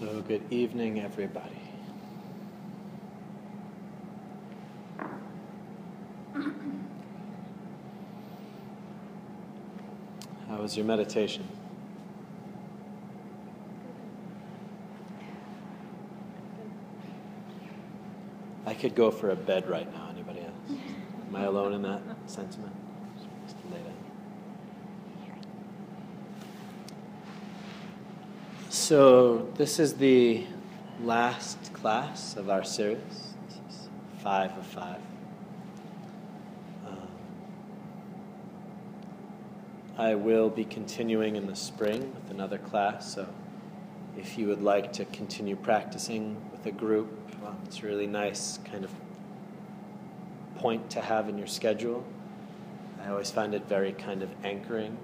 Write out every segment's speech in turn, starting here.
So, good evening, everybody. How was your meditation? I could go for a bed right now. Anybody else? Am I alone in that sentiment? Just lay down. So, this is the last class of our series. Five of five. Um, I will be continuing in the spring with another class, so if you would like to continue practicing with a group, um, it's a really nice kind of point to have in your schedule. I always find it very kind of anchoring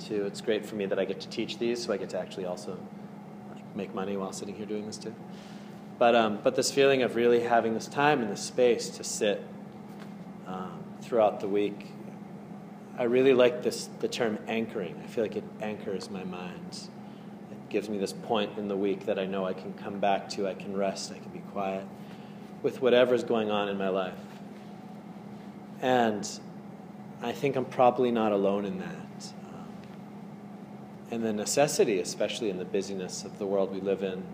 to it's great for me that I get to teach these, so I get to actually also make money while sitting here doing this too. But um, but this feeling of really having this time and this space to sit um, throughout the week, I really like this the term anchoring. I feel like it anchors my mind. It gives me this point in the week that I know I can come back to. I can rest. I can be quiet with whatever's going on in my life. And I think I'm probably not alone in that and the necessity, especially in the busyness of the world we live in.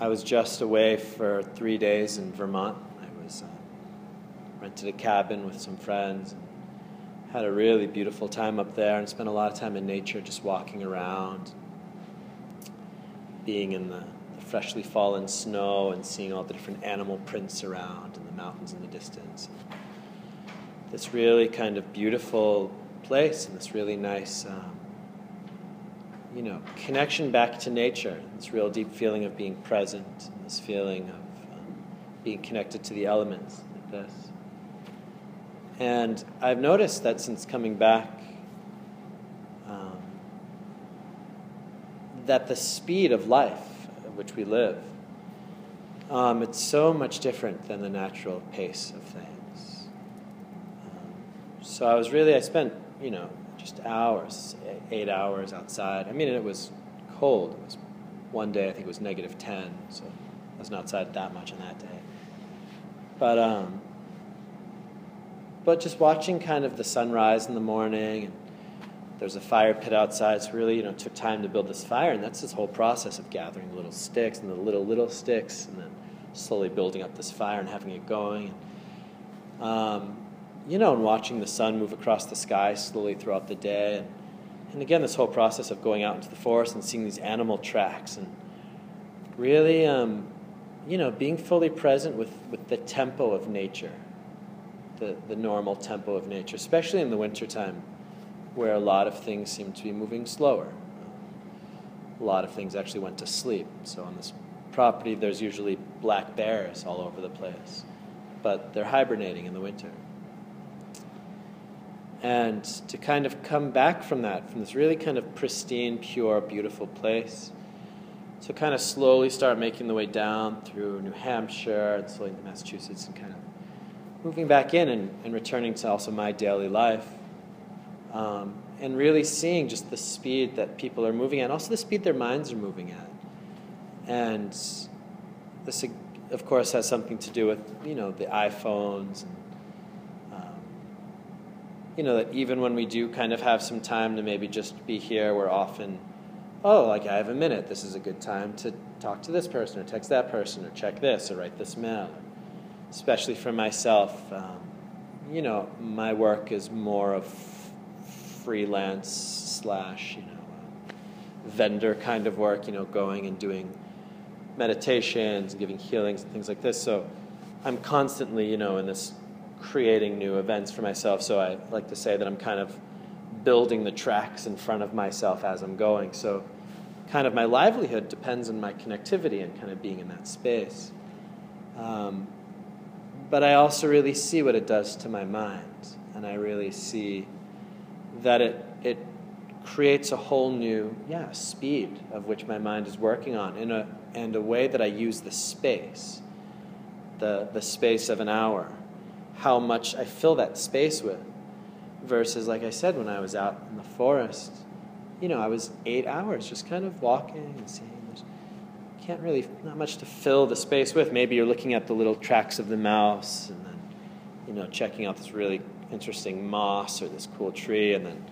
I was just away for three days in Vermont. I was uh, rented a cabin with some friends and had a really beautiful time up there and spent a lot of time in nature, just walking around, being in the, the freshly fallen snow and seeing all the different animal prints around and the mountains in the distance. This really kind of beautiful place and this really nice, um, you know, connection back to nature. This real deep feeling of being present, this feeling of um, being connected to the elements, like this. And I've noticed that since coming back, um, that the speed of life at which we live, um, it's so much different than the natural pace of things. Um, so I was really, I spent you know, just hours, eight hours outside. I mean, it was cold. It was one day, I think it was negative 10, so I wasn't outside that much on that day. But, um, but just watching kind of the sunrise in the morning, and there's a fire pit outside, so really, you know, took time to build this fire, and that's this whole process of gathering little sticks and the little, little sticks, and then slowly building up this fire and having it going. Um, you know, and watching the sun move across the sky slowly throughout the day. And, and again, this whole process of going out into the forest and seeing these animal tracks and really, um, you know, being fully present with, with the tempo of nature, the, the normal tempo of nature, especially in the wintertime where a lot of things seem to be moving slower. A lot of things actually went to sleep. So on this property, there's usually black bears all over the place, but they're hibernating in the winter and to kind of come back from that, from this really kind of pristine, pure, beautiful place, to kind of slowly start making the way down through New Hampshire and slowly into Massachusetts and kind of moving back in and, and returning to also my daily life. Um, and really seeing just the speed that people are moving at, also the speed their minds are moving at. And this, of course, has something to do with, you know, the iPhones and you know, that even when we do kind of have some time to maybe just be here, we're often, oh, like I have a minute. This is a good time to talk to this person or text that person or check this or write this mail. Especially for myself, um, you know, my work is more of freelance slash, you know, vendor kind of work, you know, going and doing meditations and giving healings and things like this. So I'm constantly, you know, in this creating new events for myself. So I like to say that I'm kind of building the tracks in front of myself as I'm going. So kind of my livelihood depends on my connectivity and kind of being in that space. Um, but I also really see what it does to my mind, and I really see that it it creates a whole new yeah speed of which my mind is working on in a and a way that I use the space, the the space of an hour how much I fill that space with. Versus, like I said, when I was out in the forest, you know, I was eight hours just kind of walking and seeing. There's, can't really, not much to fill the space with. Maybe you're looking at the little tracks of the mouse and then, you know, checking out this really interesting moss or this cool tree. And then,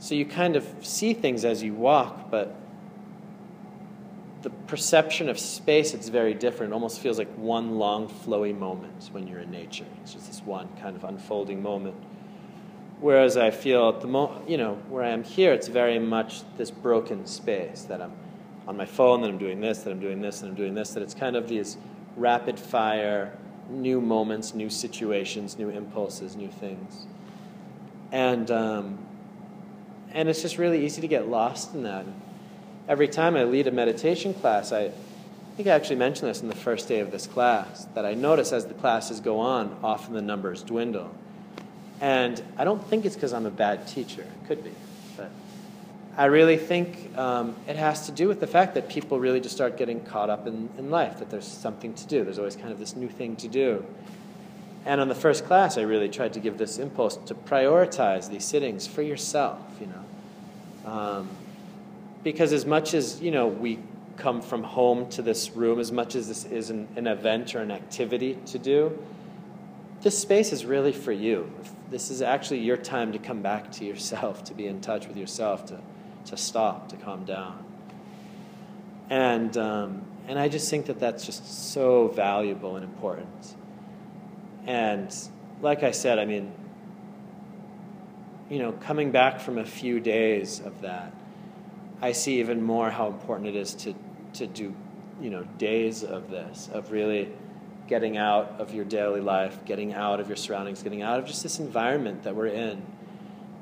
so you kind of see things as you walk, but the perception of space, it's very different. It almost feels like one long, flowy moment when you're in nature. It's just this one kind of unfolding moment. Whereas I feel at the mo- you know, where I am here, it's very much this broken space that I'm on my phone, that I'm doing this, that I'm doing this, that I'm doing this, that it's kind of these rapid fire, new moments, new situations, new impulses, new things. And, um, and it's just really easy to get lost in that. Every time I lead a meditation class, I, I think I actually mentioned this in the first day of this class, that I notice as the classes go on, often the numbers dwindle. And I don't think it's because I'm a bad teacher. It could be. But I really think um, it has to do with the fact that people really just start getting caught up in, in life, that there's something to do. There's always kind of this new thing to do. And on the first class, I really tried to give this impulse to prioritize these sittings for yourself, you know. Um, because as much as, you know, we come from home to this room, as much as this is an, an event or an activity to do, this space is really for you. This is actually your time to come back to yourself, to be in touch with yourself, to to stop, to calm down. And, um, and I just think that that's just so valuable and important. And like I said, I mean, you know, coming back from a few days of that, I see even more how important it is to, to do, you know, days of this, of really getting out of your daily life, getting out of your surroundings, getting out of just this environment that we're in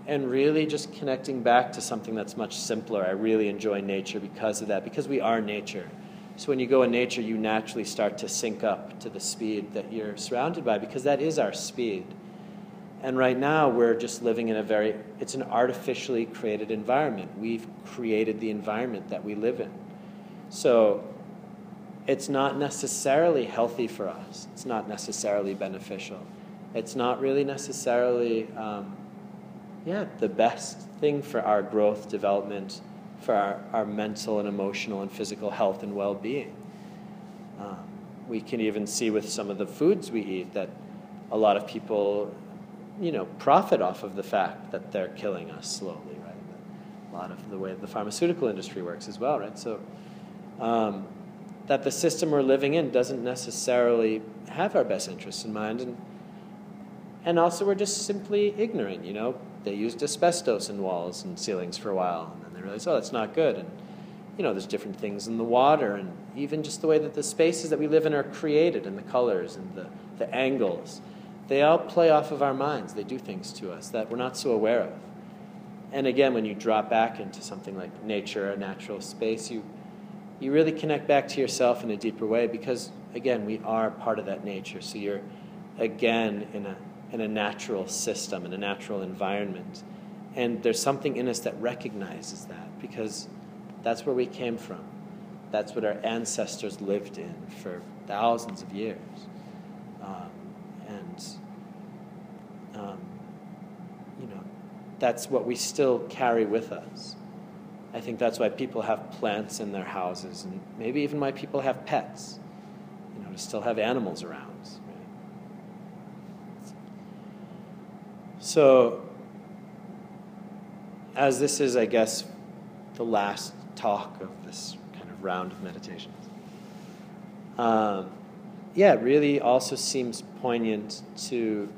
and really just connecting back to something that's much simpler. I really enjoy nature because of that, because we are nature. So when you go in nature, you naturally start to sync up to the speed that you're surrounded by, because that is our speed. And right now, we're just living in a very, it's an artificially created environment. We've created the environment that we live in. So it's not necessarily healthy for us, it's not necessarily beneficial. It's not really necessarily um, yeah, the best thing for our growth, development, for our, our mental and emotional and physical health and well being. Um, we can even see with some of the foods we eat that a lot of people, you know, profit off of the fact that they're killing us slowly, right? A lot of the way the pharmaceutical industry works as well, right? So, um, that the system we're living in doesn't necessarily have our best interests in mind, and and also we're just simply ignorant, you know they used asbestos in walls and ceilings for a while, and then they realized, oh, that's not good. And you know, there's different things in the water, and even just the way that the spaces that we live in are created, and the colors and the, the angles. They all play off of our minds. They do things to us that we're not so aware of. And again, when you drop back into something like nature, a natural space, you you really connect back to yourself in a deeper way because again, we are part of that nature. So you're again in a in a natural system, in a natural environment. And there's something in us that recognizes that because that's where we came from. That's what our ancestors lived in for thousands of years. Um, and, um, you know, that's what we still carry with us. I think that's why people have plants in their houses, and maybe even why people have pets, you know, to still have animals around. So, as this is, I guess, the last talk of this kind of round of meditations, um, yeah, it really also seems poignant to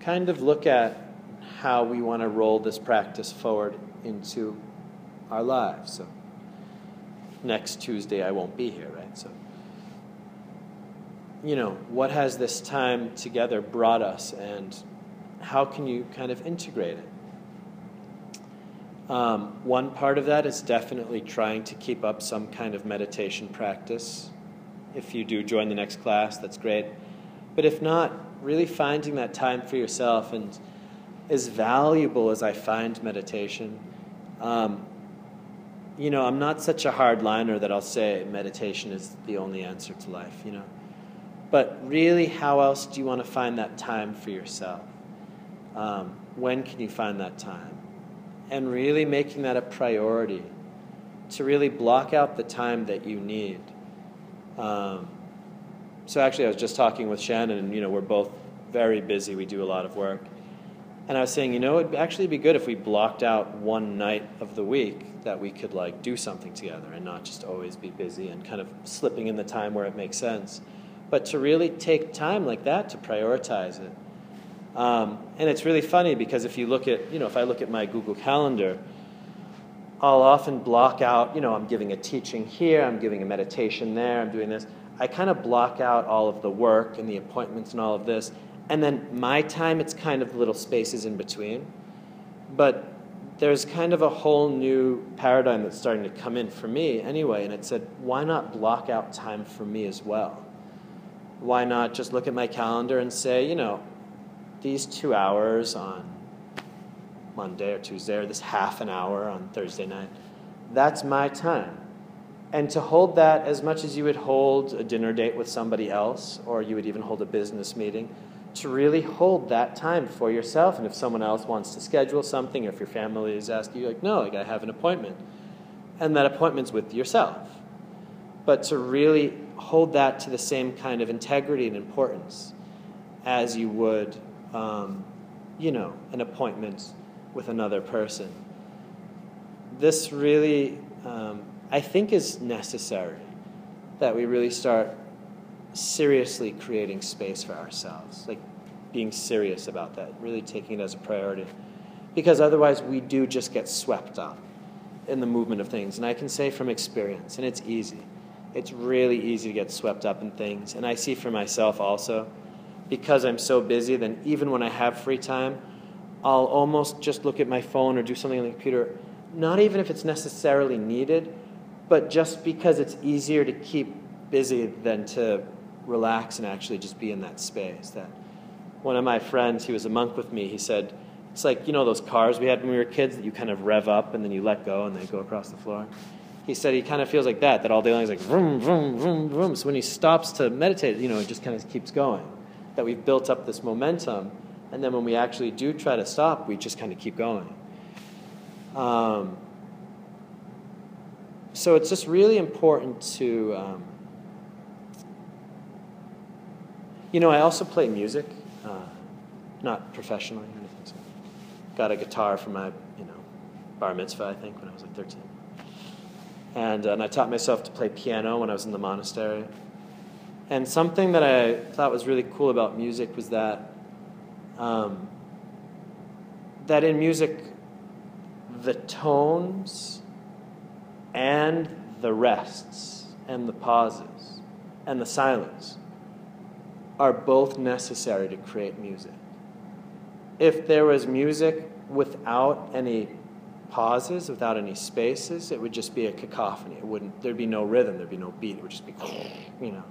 kind of look at how we want to roll this practice forward into our lives. So, next Tuesday, I won't be here, right? So, you know, what has this time together brought us and how can you kind of integrate it? Um, one part of that is definitely trying to keep up some kind of meditation practice. If you do join the next class, that's great. But if not, really finding that time for yourself and as valuable as I find meditation, um, you know, I'm not such a hardliner that I'll say meditation is the only answer to life, you know. But really, how else do you want to find that time for yourself? Um, when can you find that time? and really making that a priority to really block out the time that you need. Um, so actually, I was just talking with Shannon, and you know, we're both very busy. We do a lot of work, and I was saying, you know, it'd actually be good if we blocked out one night of the week that we could like do something together, and not just always be busy and kind of slipping in the time where it makes sense, but to really take time like that to prioritize it. Um, and it's really funny because if you look at, you know, if I look at my Google Calendar I'll often block out, you know, I'm giving a teaching here, I'm giving a meditation there, I'm doing this. I kind of block out all of the work and the appointments and all of this. And then my time, it's kind of little spaces in between. But there's kind of a whole new paradigm that's starting to come in for me anyway. And it said, why not block out time for me as well? Why not just look at my calendar and say, you know, these two hours on Monday or Tuesday or this half an hour on Thursday night. That's my time. And to hold that as much as you would hold a dinner date with somebody else, or you would even hold a business meeting, to really hold that time for yourself. And if someone else wants to schedule something, or if your family is asking you, like, no, like, I have an appointment. And that appointment's with yourself. But to really hold that to the same kind of integrity and importance as you would, um, you know, an appointment with another person. This really, um, I think, is necessary that we really start seriously creating space for ourselves, like being serious about that, really taking it as a priority. Because otherwise, we do just get swept up in the movement of things. And I can say from experience, and it's easy. It's really easy to get swept up in things. And I see for myself also, because I'm so busy, then even when I have free time, I'll almost just look at my phone or do something on the computer, not even if it's necessarily needed, but just because it's easier to keep busy than to relax and actually just be in that space. That one of my friends, he was a monk with me, he said, it's like, you know, those cars we had when we were kids that you kind of rev up and then you let go and they go across the floor. He said he kind of feels like that, that all day long he's like, vroom, vroom, vroom, vroom. So when he stops to meditate, you know, it just kind of keeps going. That we've built up this momentum and then when we actually do try to stop, we just kind of keep going. Um, so it's just really important to. Um, you know, I also play music, uh, not professionally or anything. So got a guitar for my, you know, bar mitzvah, I think, when I was like 13. And, uh, and I taught myself to play piano when I was in the monastery. And something that I thought was really cool about music was that um, that in music, the tones and the rests and the pauses and the silence are both necessary to create music. If there was music without any pauses, without any spaces, it would just be a cacophony. It wouldn't. There'd be no rhythm. There'd be no beat. It would just be, you know.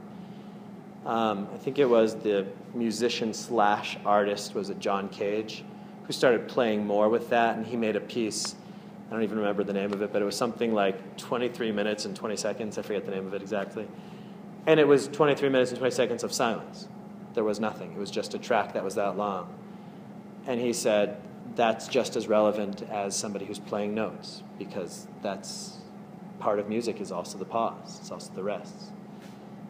Um, I think it was the musician slash artist, was it John Cage, who started playing more with that, and he made a piece. I don't even remember the name of it, but it was something like 23 minutes and 20 seconds. I forget the name of it exactly. And it was 23 minutes and 20 seconds of silence. There was nothing. It was just a track that was that long. And he said, that's just as relevant as somebody who's playing notes, because that's part of music is also the pause, it's also the rests.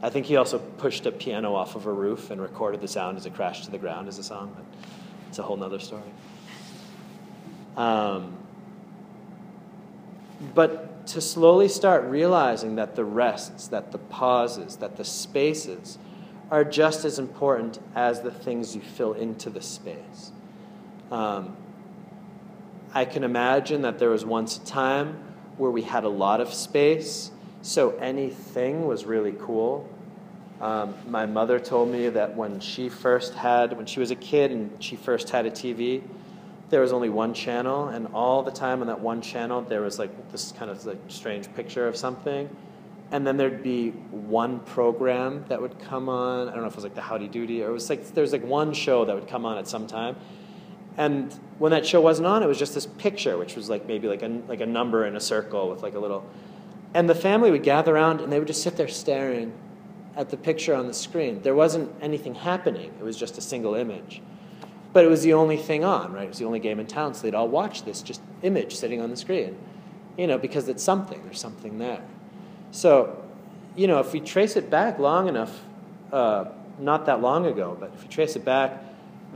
I think he also pushed a piano off of a roof and recorded the sound as it crashed to the ground as a song, but it's a whole other story. Um, but to slowly start realizing that the rests, that the pauses, that the spaces are just as important as the things you fill into the space. Um, I can imagine that there was once a time where we had a lot of space so anything was really cool. Um, my mother told me that when she first had, when she was a kid and she first had a TV, there was only one channel, and all the time on that one channel, there was like this kind of like strange picture of something. And then there'd be one program that would come on. I don't know if it was like the Howdy Doody, or it was like there was like one show that would come on at some time. And when that show wasn't on, it was just this picture, which was like maybe like a like a number in a circle with like a little and the family would gather around and they would just sit there staring at the picture on the screen. There wasn't anything happening, it was just a single image. But it was the only thing on, right? It was the only game in town, so they'd all watch this just image sitting on the screen, you know, because it's something. There's something there. So, you know, if we trace it back long enough, uh, not that long ago, but if we trace it back,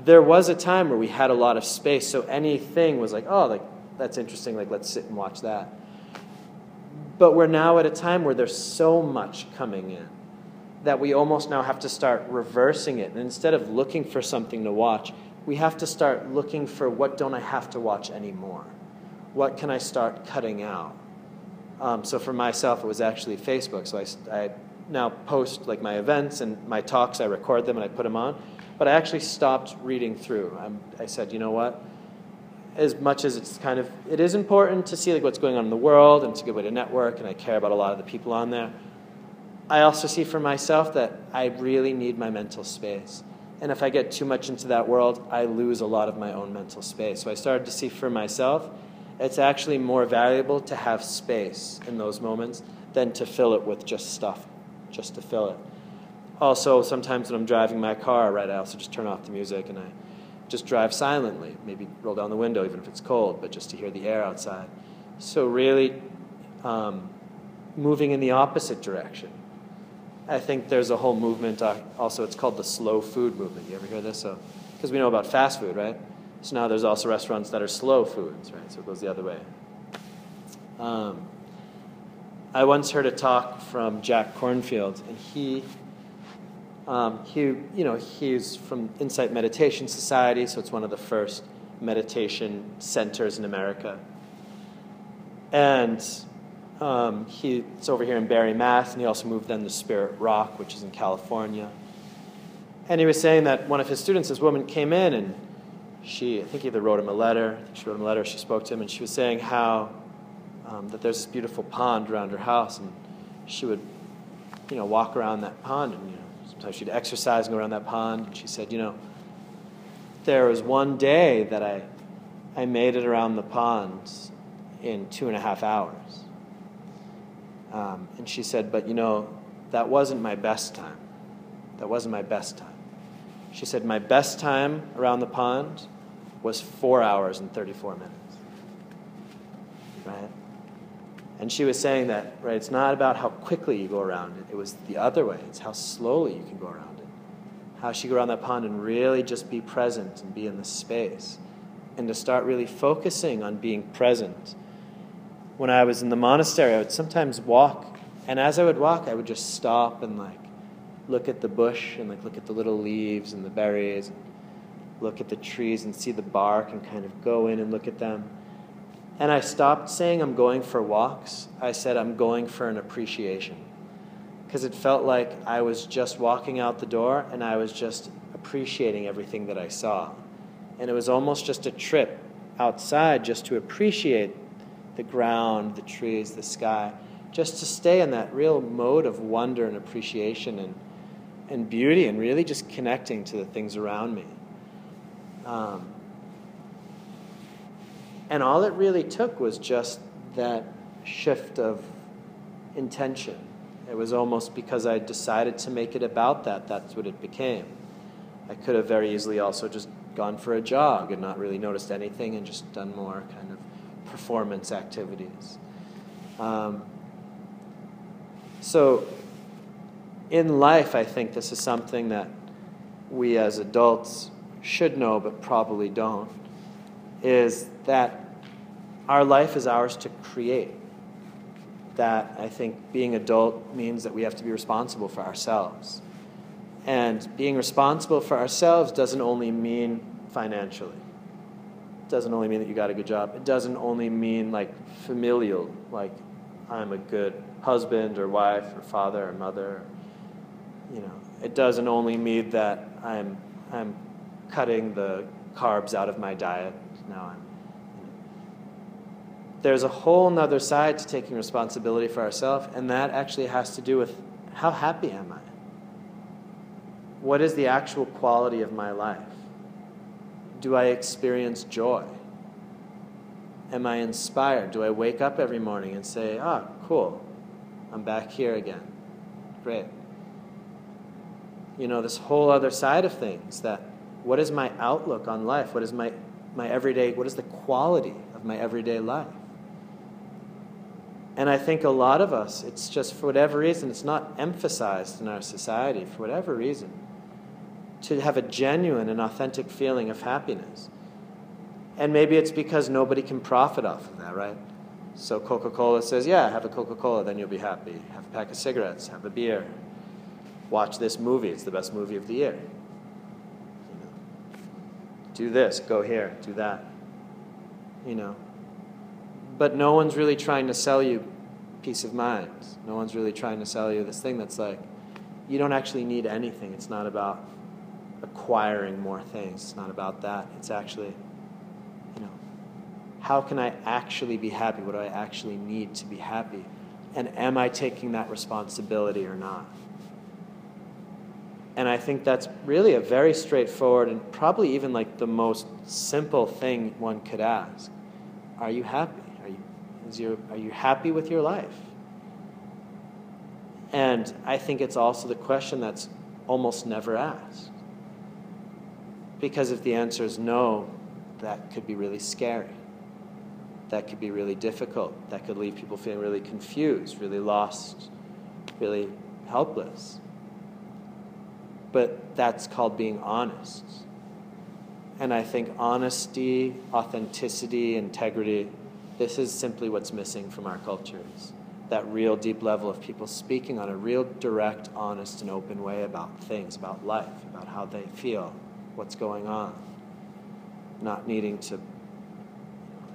there was a time where we had a lot of space, so anything was like, oh, like that's interesting, like let's sit and watch that. But we're now at a time where there's so much coming in that we almost now have to start reversing it. And instead of looking for something to watch, we have to start looking for what don't I have to watch anymore? What can I start cutting out? Um, so for myself, it was actually Facebook. So I, I now post like my events and my talks, I record them and I put them on. But I actually stopped reading through. I'm, I said, you know what? As much as it's kind of, it is important to see like what's going on in the world and it's a good way to network and I care about a lot of the people on there. I also see for myself that I really need my mental space. And if I get too much into that world, I lose a lot of my own mental space. So I started to see for myself, it's actually more valuable to have space in those moments than to fill it with just stuff, just to fill it. Also, sometimes when I'm driving my car, right, I also just turn off the music and I just drive silently. Maybe roll down the window, even if it's cold, but just to hear the air outside. So, really um, moving in the opposite direction. I think there's a whole movement. Uh, also, it's called the slow food movement. You ever hear this? So, because we know about fast food, right? So now there's also restaurants that are slow foods, right? So it goes the other way. Um, I once heard a talk from Jack Kornfield, and he um, he, you know, he's from Insight Meditation Society, so it's one of the first meditation centers in America. And um, he's over here in Barre, Mass, and he also moved then to Spirit Rock, which is in California. And he was saying that one of his students, this woman, came in and she, I think, either wrote him a letter. I think she wrote him a letter. She spoke to him, and she was saying how um, that there's this beautiful pond around her house, and she would, you know, walk around that pond and you know Sometimes she'd exercise and go around that pond. And she said, You know, there was one day that I, I made it around the pond in two and a half hours. Um, and she said, But you know, that wasn't my best time. That wasn't my best time. She said, My best time around the pond was four hours and 34 minutes. Right? And she was saying that, right, it's not about how quickly you go around it, it was the other way. It's how slowly you can go around it. How she go around that pond and really just be present and be in the space. And to start really focusing on being present. When I was in the monastery, I would sometimes walk, and as I would walk, I would just stop and like look at the bush and like look at the little leaves and the berries, and look at the trees and see the bark and kind of go in and look at them and I stopped saying I'm going for walks. I said I'm going for an appreciation. Because it felt like I was just walking out the door and I was just appreciating everything that I saw. And it was almost just a trip outside just to appreciate the ground, the trees, the sky, just to stay in that real mode of wonder and appreciation and, and beauty and really just connecting to the things around me. Um, and all it really took was just that shift of intention. It was almost because I decided to make it about that, that's what it became. I could have very easily also just gone for a jog and not really noticed anything and just done more kind of performance activities. Um, so, in life, I think this is something that we as adults should know but probably don't is that our life is ours to create. That I think being adult means that we have to be responsible for ourselves. And being responsible for ourselves doesn't only mean financially. It doesn't only mean that you got a good job. It doesn't only mean like familial, like I'm a good husband or wife or father or mother. You know, it doesn't only mean that I'm I'm cutting the carbs out of my diet. Now I'm there's a whole nother side to taking responsibility for ourselves, and that actually has to do with how happy am I? What is the actual quality of my life? Do I experience joy? Am I inspired? Do I wake up every morning and say, ah, cool, I'm back here again? Great. You know, this whole other side of things that What is my outlook on life? What is my, my everyday, what is the quality of my everyday life? And I think a lot of us, it's just for whatever reason, it's not emphasized in our society, for whatever reason, to have a genuine and authentic feeling of happiness. And maybe it's because nobody can profit off of that, right? So Coca Cola says, yeah, have a Coca Cola, then you'll be happy. Have a pack of cigarettes, have a beer. Watch this movie, it's the best movie of the year. You know, do this, go here, do that. You know. But no one's really trying to sell you peace of mind. No one's really trying to sell you this thing that's like, you don't actually need anything. It's not about acquiring more things. It's not about that. It's actually you know, how can I actually be happy? What do I actually need to be happy? And am I taking that responsibility or not? And I think that's really a very straightforward and probably even like the most simple thing one could ask. Are you happy? Are you, is your, are you happy with your life? And I think it's also the question that's almost never asked. Because if the answer is no, that could be really scary that could be really difficult. That could leave people feeling really confused, really lost, really helpless. But that's called being honest. And I think honesty, authenticity, integrity, this is simply what's missing from our cultures. That real deep level of people speaking on a real direct, honest, and open way about things, about life, about how they feel, what's going on. Not needing to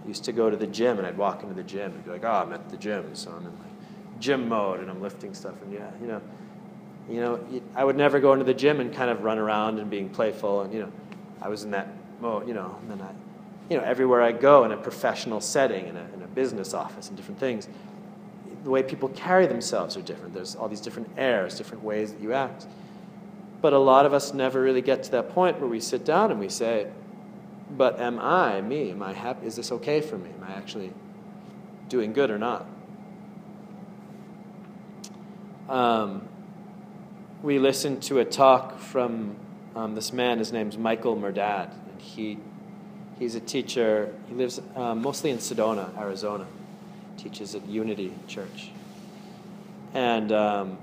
I used to go to the gym and I'd walk into the gym and be like, oh, I'm at the gym, so I'm in like gym mode and I'm lifting stuff. And yeah, you know, you know, I would never go into the gym and kind of run around and being playful. And, you know, I was in that mode, you know, and then I, you know, everywhere I go in a professional setting, in a, in a business office and different things, the way people carry themselves are different. There's all these different airs, different ways that you act. But a lot of us never really get to that point where we sit down and we say, but am I, me, am I happy? Is this okay for me? Am I actually doing good or not? Um, we listened to a talk from um, this man. His name's Michael Mirdad, and he he's a teacher. He lives um, mostly in Sedona, Arizona. Teaches at Unity Church, and um,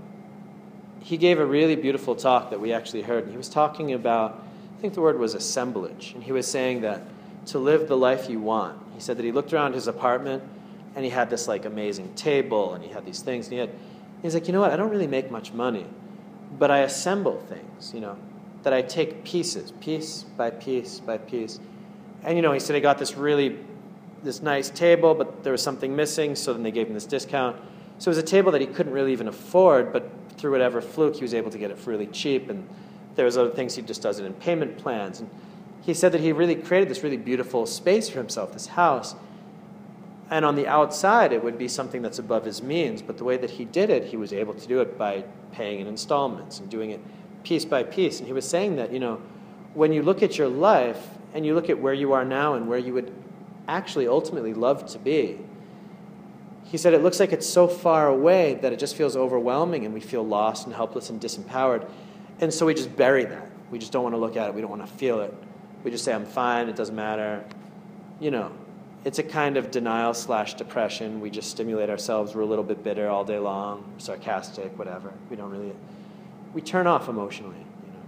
he gave a really beautiful talk that we actually heard. And he was talking about I think the word was assemblage. And he was saying that to live the life you want, he said that he looked around his apartment and he had this like amazing table and he had these things. And he had, he's like, you know what? I don't really make much money, but I assemble things, you know, that I take pieces, piece by piece by piece. And, you know, he said he got this really, this nice table, but there was something missing, so then they gave him this discount. So it was a table that he couldn't really even afford, but through whatever fluke, he was able to get it for really cheap. And there was other things he just does it in payment plans. And he said that he really created this really beautiful space for himself, this house. And on the outside, it would be something that's above his means. But the way that he did it, he was able to do it by paying in installments and doing it piece by piece. And he was saying that, you know, when you look at your life and you look at where you are now and where you would actually ultimately love to be, he said it looks like it's so far away that it just feels overwhelming and we feel lost and helpless and disempowered. And so we just bury that. We just don't want to look at it. We don't want to feel it. We just say, I'm fine, it doesn't matter. You know, it's a kind of denial slash depression. We just stimulate ourselves. We're a little bit bitter all day long, sarcastic, whatever. We don't really, we turn off emotionally, you know.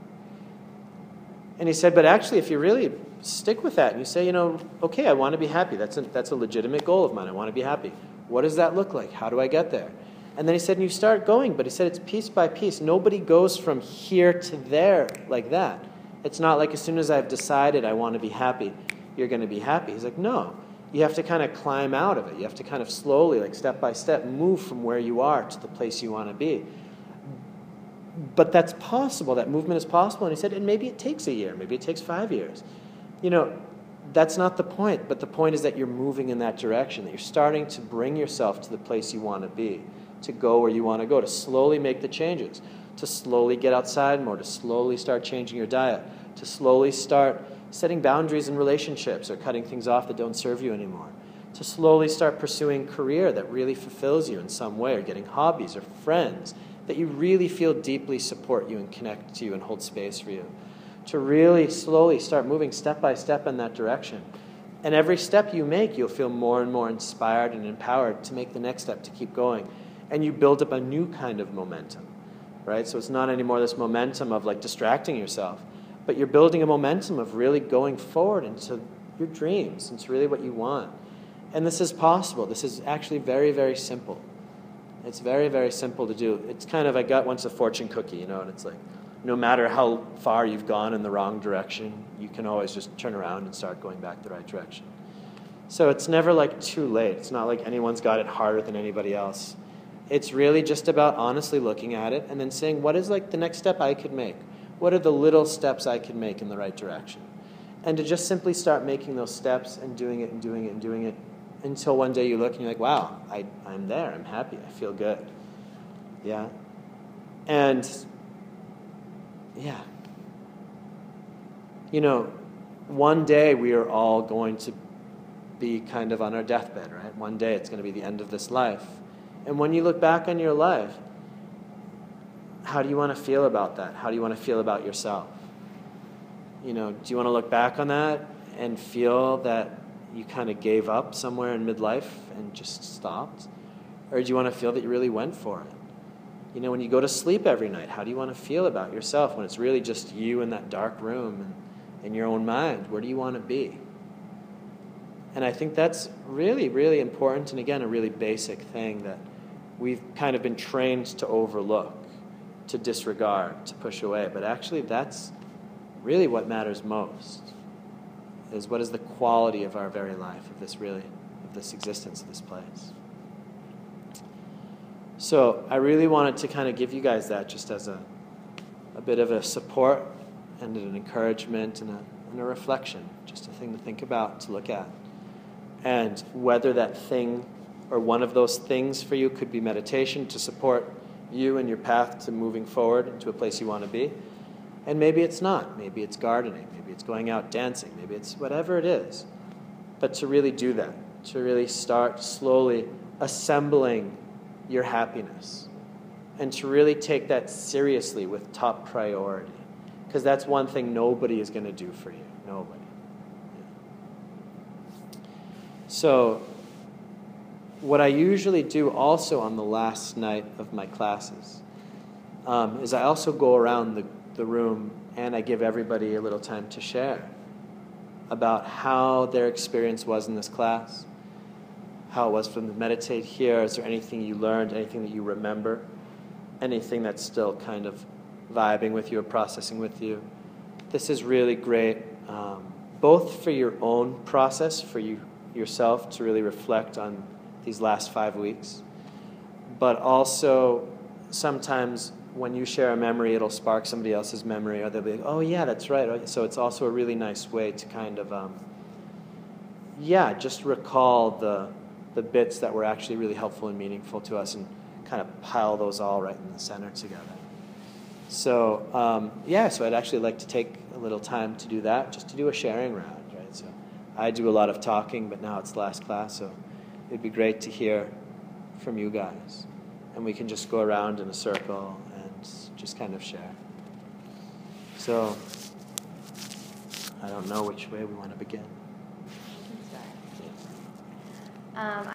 And he said, but actually, if you really stick with that and you say, you know, okay, I want to be happy. That's a, that's a legitimate goal of mine. I want to be happy. What does that look like? How do I get there? And then he said, and you start going, but he said it's piece by piece. Nobody goes from here to there like that. It's not like as soon as I've decided I want to be happy, you're going to be happy. He's like, no. You have to kind of climb out of it. You have to kind of slowly, like step by step, move from where you are to the place you want to be. But that's possible. That movement is possible. And he said, and maybe it takes a year. Maybe it takes five years. You know, that's not the point. But the point is that you're moving in that direction, that you're starting to bring yourself to the place you want to be to go where you want to go, to slowly make the changes, to slowly get outside more, to slowly start changing your diet, to slowly start setting boundaries in relationships or cutting things off that don't serve you anymore, to slowly start pursuing career that really fulfills you in some way, or getting hobbies or friends that you really feel deeply support you and connect to you and hold space for you. To really slowly start moving step by step in that direction. And every step you make, you'll feel more and more inspired and empowered to make the next step to keep going. And you build up a new kind of momentum, right? So it's not anymore this momentum of like distracting yourself, but you're building a momentum of really going forward into your dreams, into really what you want. And this is possible. This is actually very, very simple. It's very, very simple to do. It's kind of, I got once a fortune cookie, you know, and it's like, no matter how far you've gone in the wrong direction, you can always just turn around and start going back the right direction. So it's never like too late. It's not like anyone's got it harder than anybody else. It's really just about honestly looking at it and then saying, what is like the next step I could make? What are the little steps I could make in the right direction? And to just simply start making those steps and doing it and doing it and doing it until one day you look and you're like, wow, I, I'm there. I'm happy. I feel good. Yeah. And yeah. You know, one day we are all going to be kind of on our deathbed, right? One day it's going to be the end of this life. And when you look back on your life, how do you want to feel about that? How do you want to feel about yourself? You know, do you want to look back on that and feel that you kind of gave up somewhere in midlife and just stopped? Or do you want to feel that you really went for it? You know, when you go to sleep every night, how do you want to feel about yourself when it's really just you in that dark room and in your own mind? Where do you want to be? And I think that's really, really important, and again, a really basic thing that we've kind of been trained to overlook, to disregard, to push away. But actually, that's really what matters most is what is the quality of our very life, of this really, of this existence, of this place. So I really wanted to kind of give you guys that just as a, a bit of a support and an encouragement and a, and a reflection, just a thing to think about, to look at. And whether that thing or one of those things for you could be meditation to support you and your path to moving forward into a place you want to be. And maybe it's not. Maybe it's gardening. Maybe it's going out dancing. Maybe it's whatever it is. But to really do that, to really start slowly assembling your happiness and to really take that seriously with top priority. Because that's one thing nobody is going to do for you. Nobody. So, what I usually do also on the last night of my classes um, is I also go around the, the room and I give everybody a little time to share about how their experience was in this class how it was for them to meditate here. Is there anything you learned, anything that you remember, anything that's still kind of vibing with you or processing with you? This is really great, um, both for your own process, for you yourself to really reflect on these last five weeks, but also sometimes when you share a memory, it'll spark somebody else's memory, or they'll be like, "Oh yeah, that's right." So it's also a really nice way to kind of, um, yeah, just recall the the bits that were actually really helpful and meaningful to us and kind of pile those all right in the center together. So, um, yeah, so I'd actually like to take a little time to do that, just to do a sharing round, right? So I do a lot of talking, but now it's last class, so it'd be great to hear from you guys. And we can just go around in a circle and just kind of share. So, I don't know which way we want to begin. Um,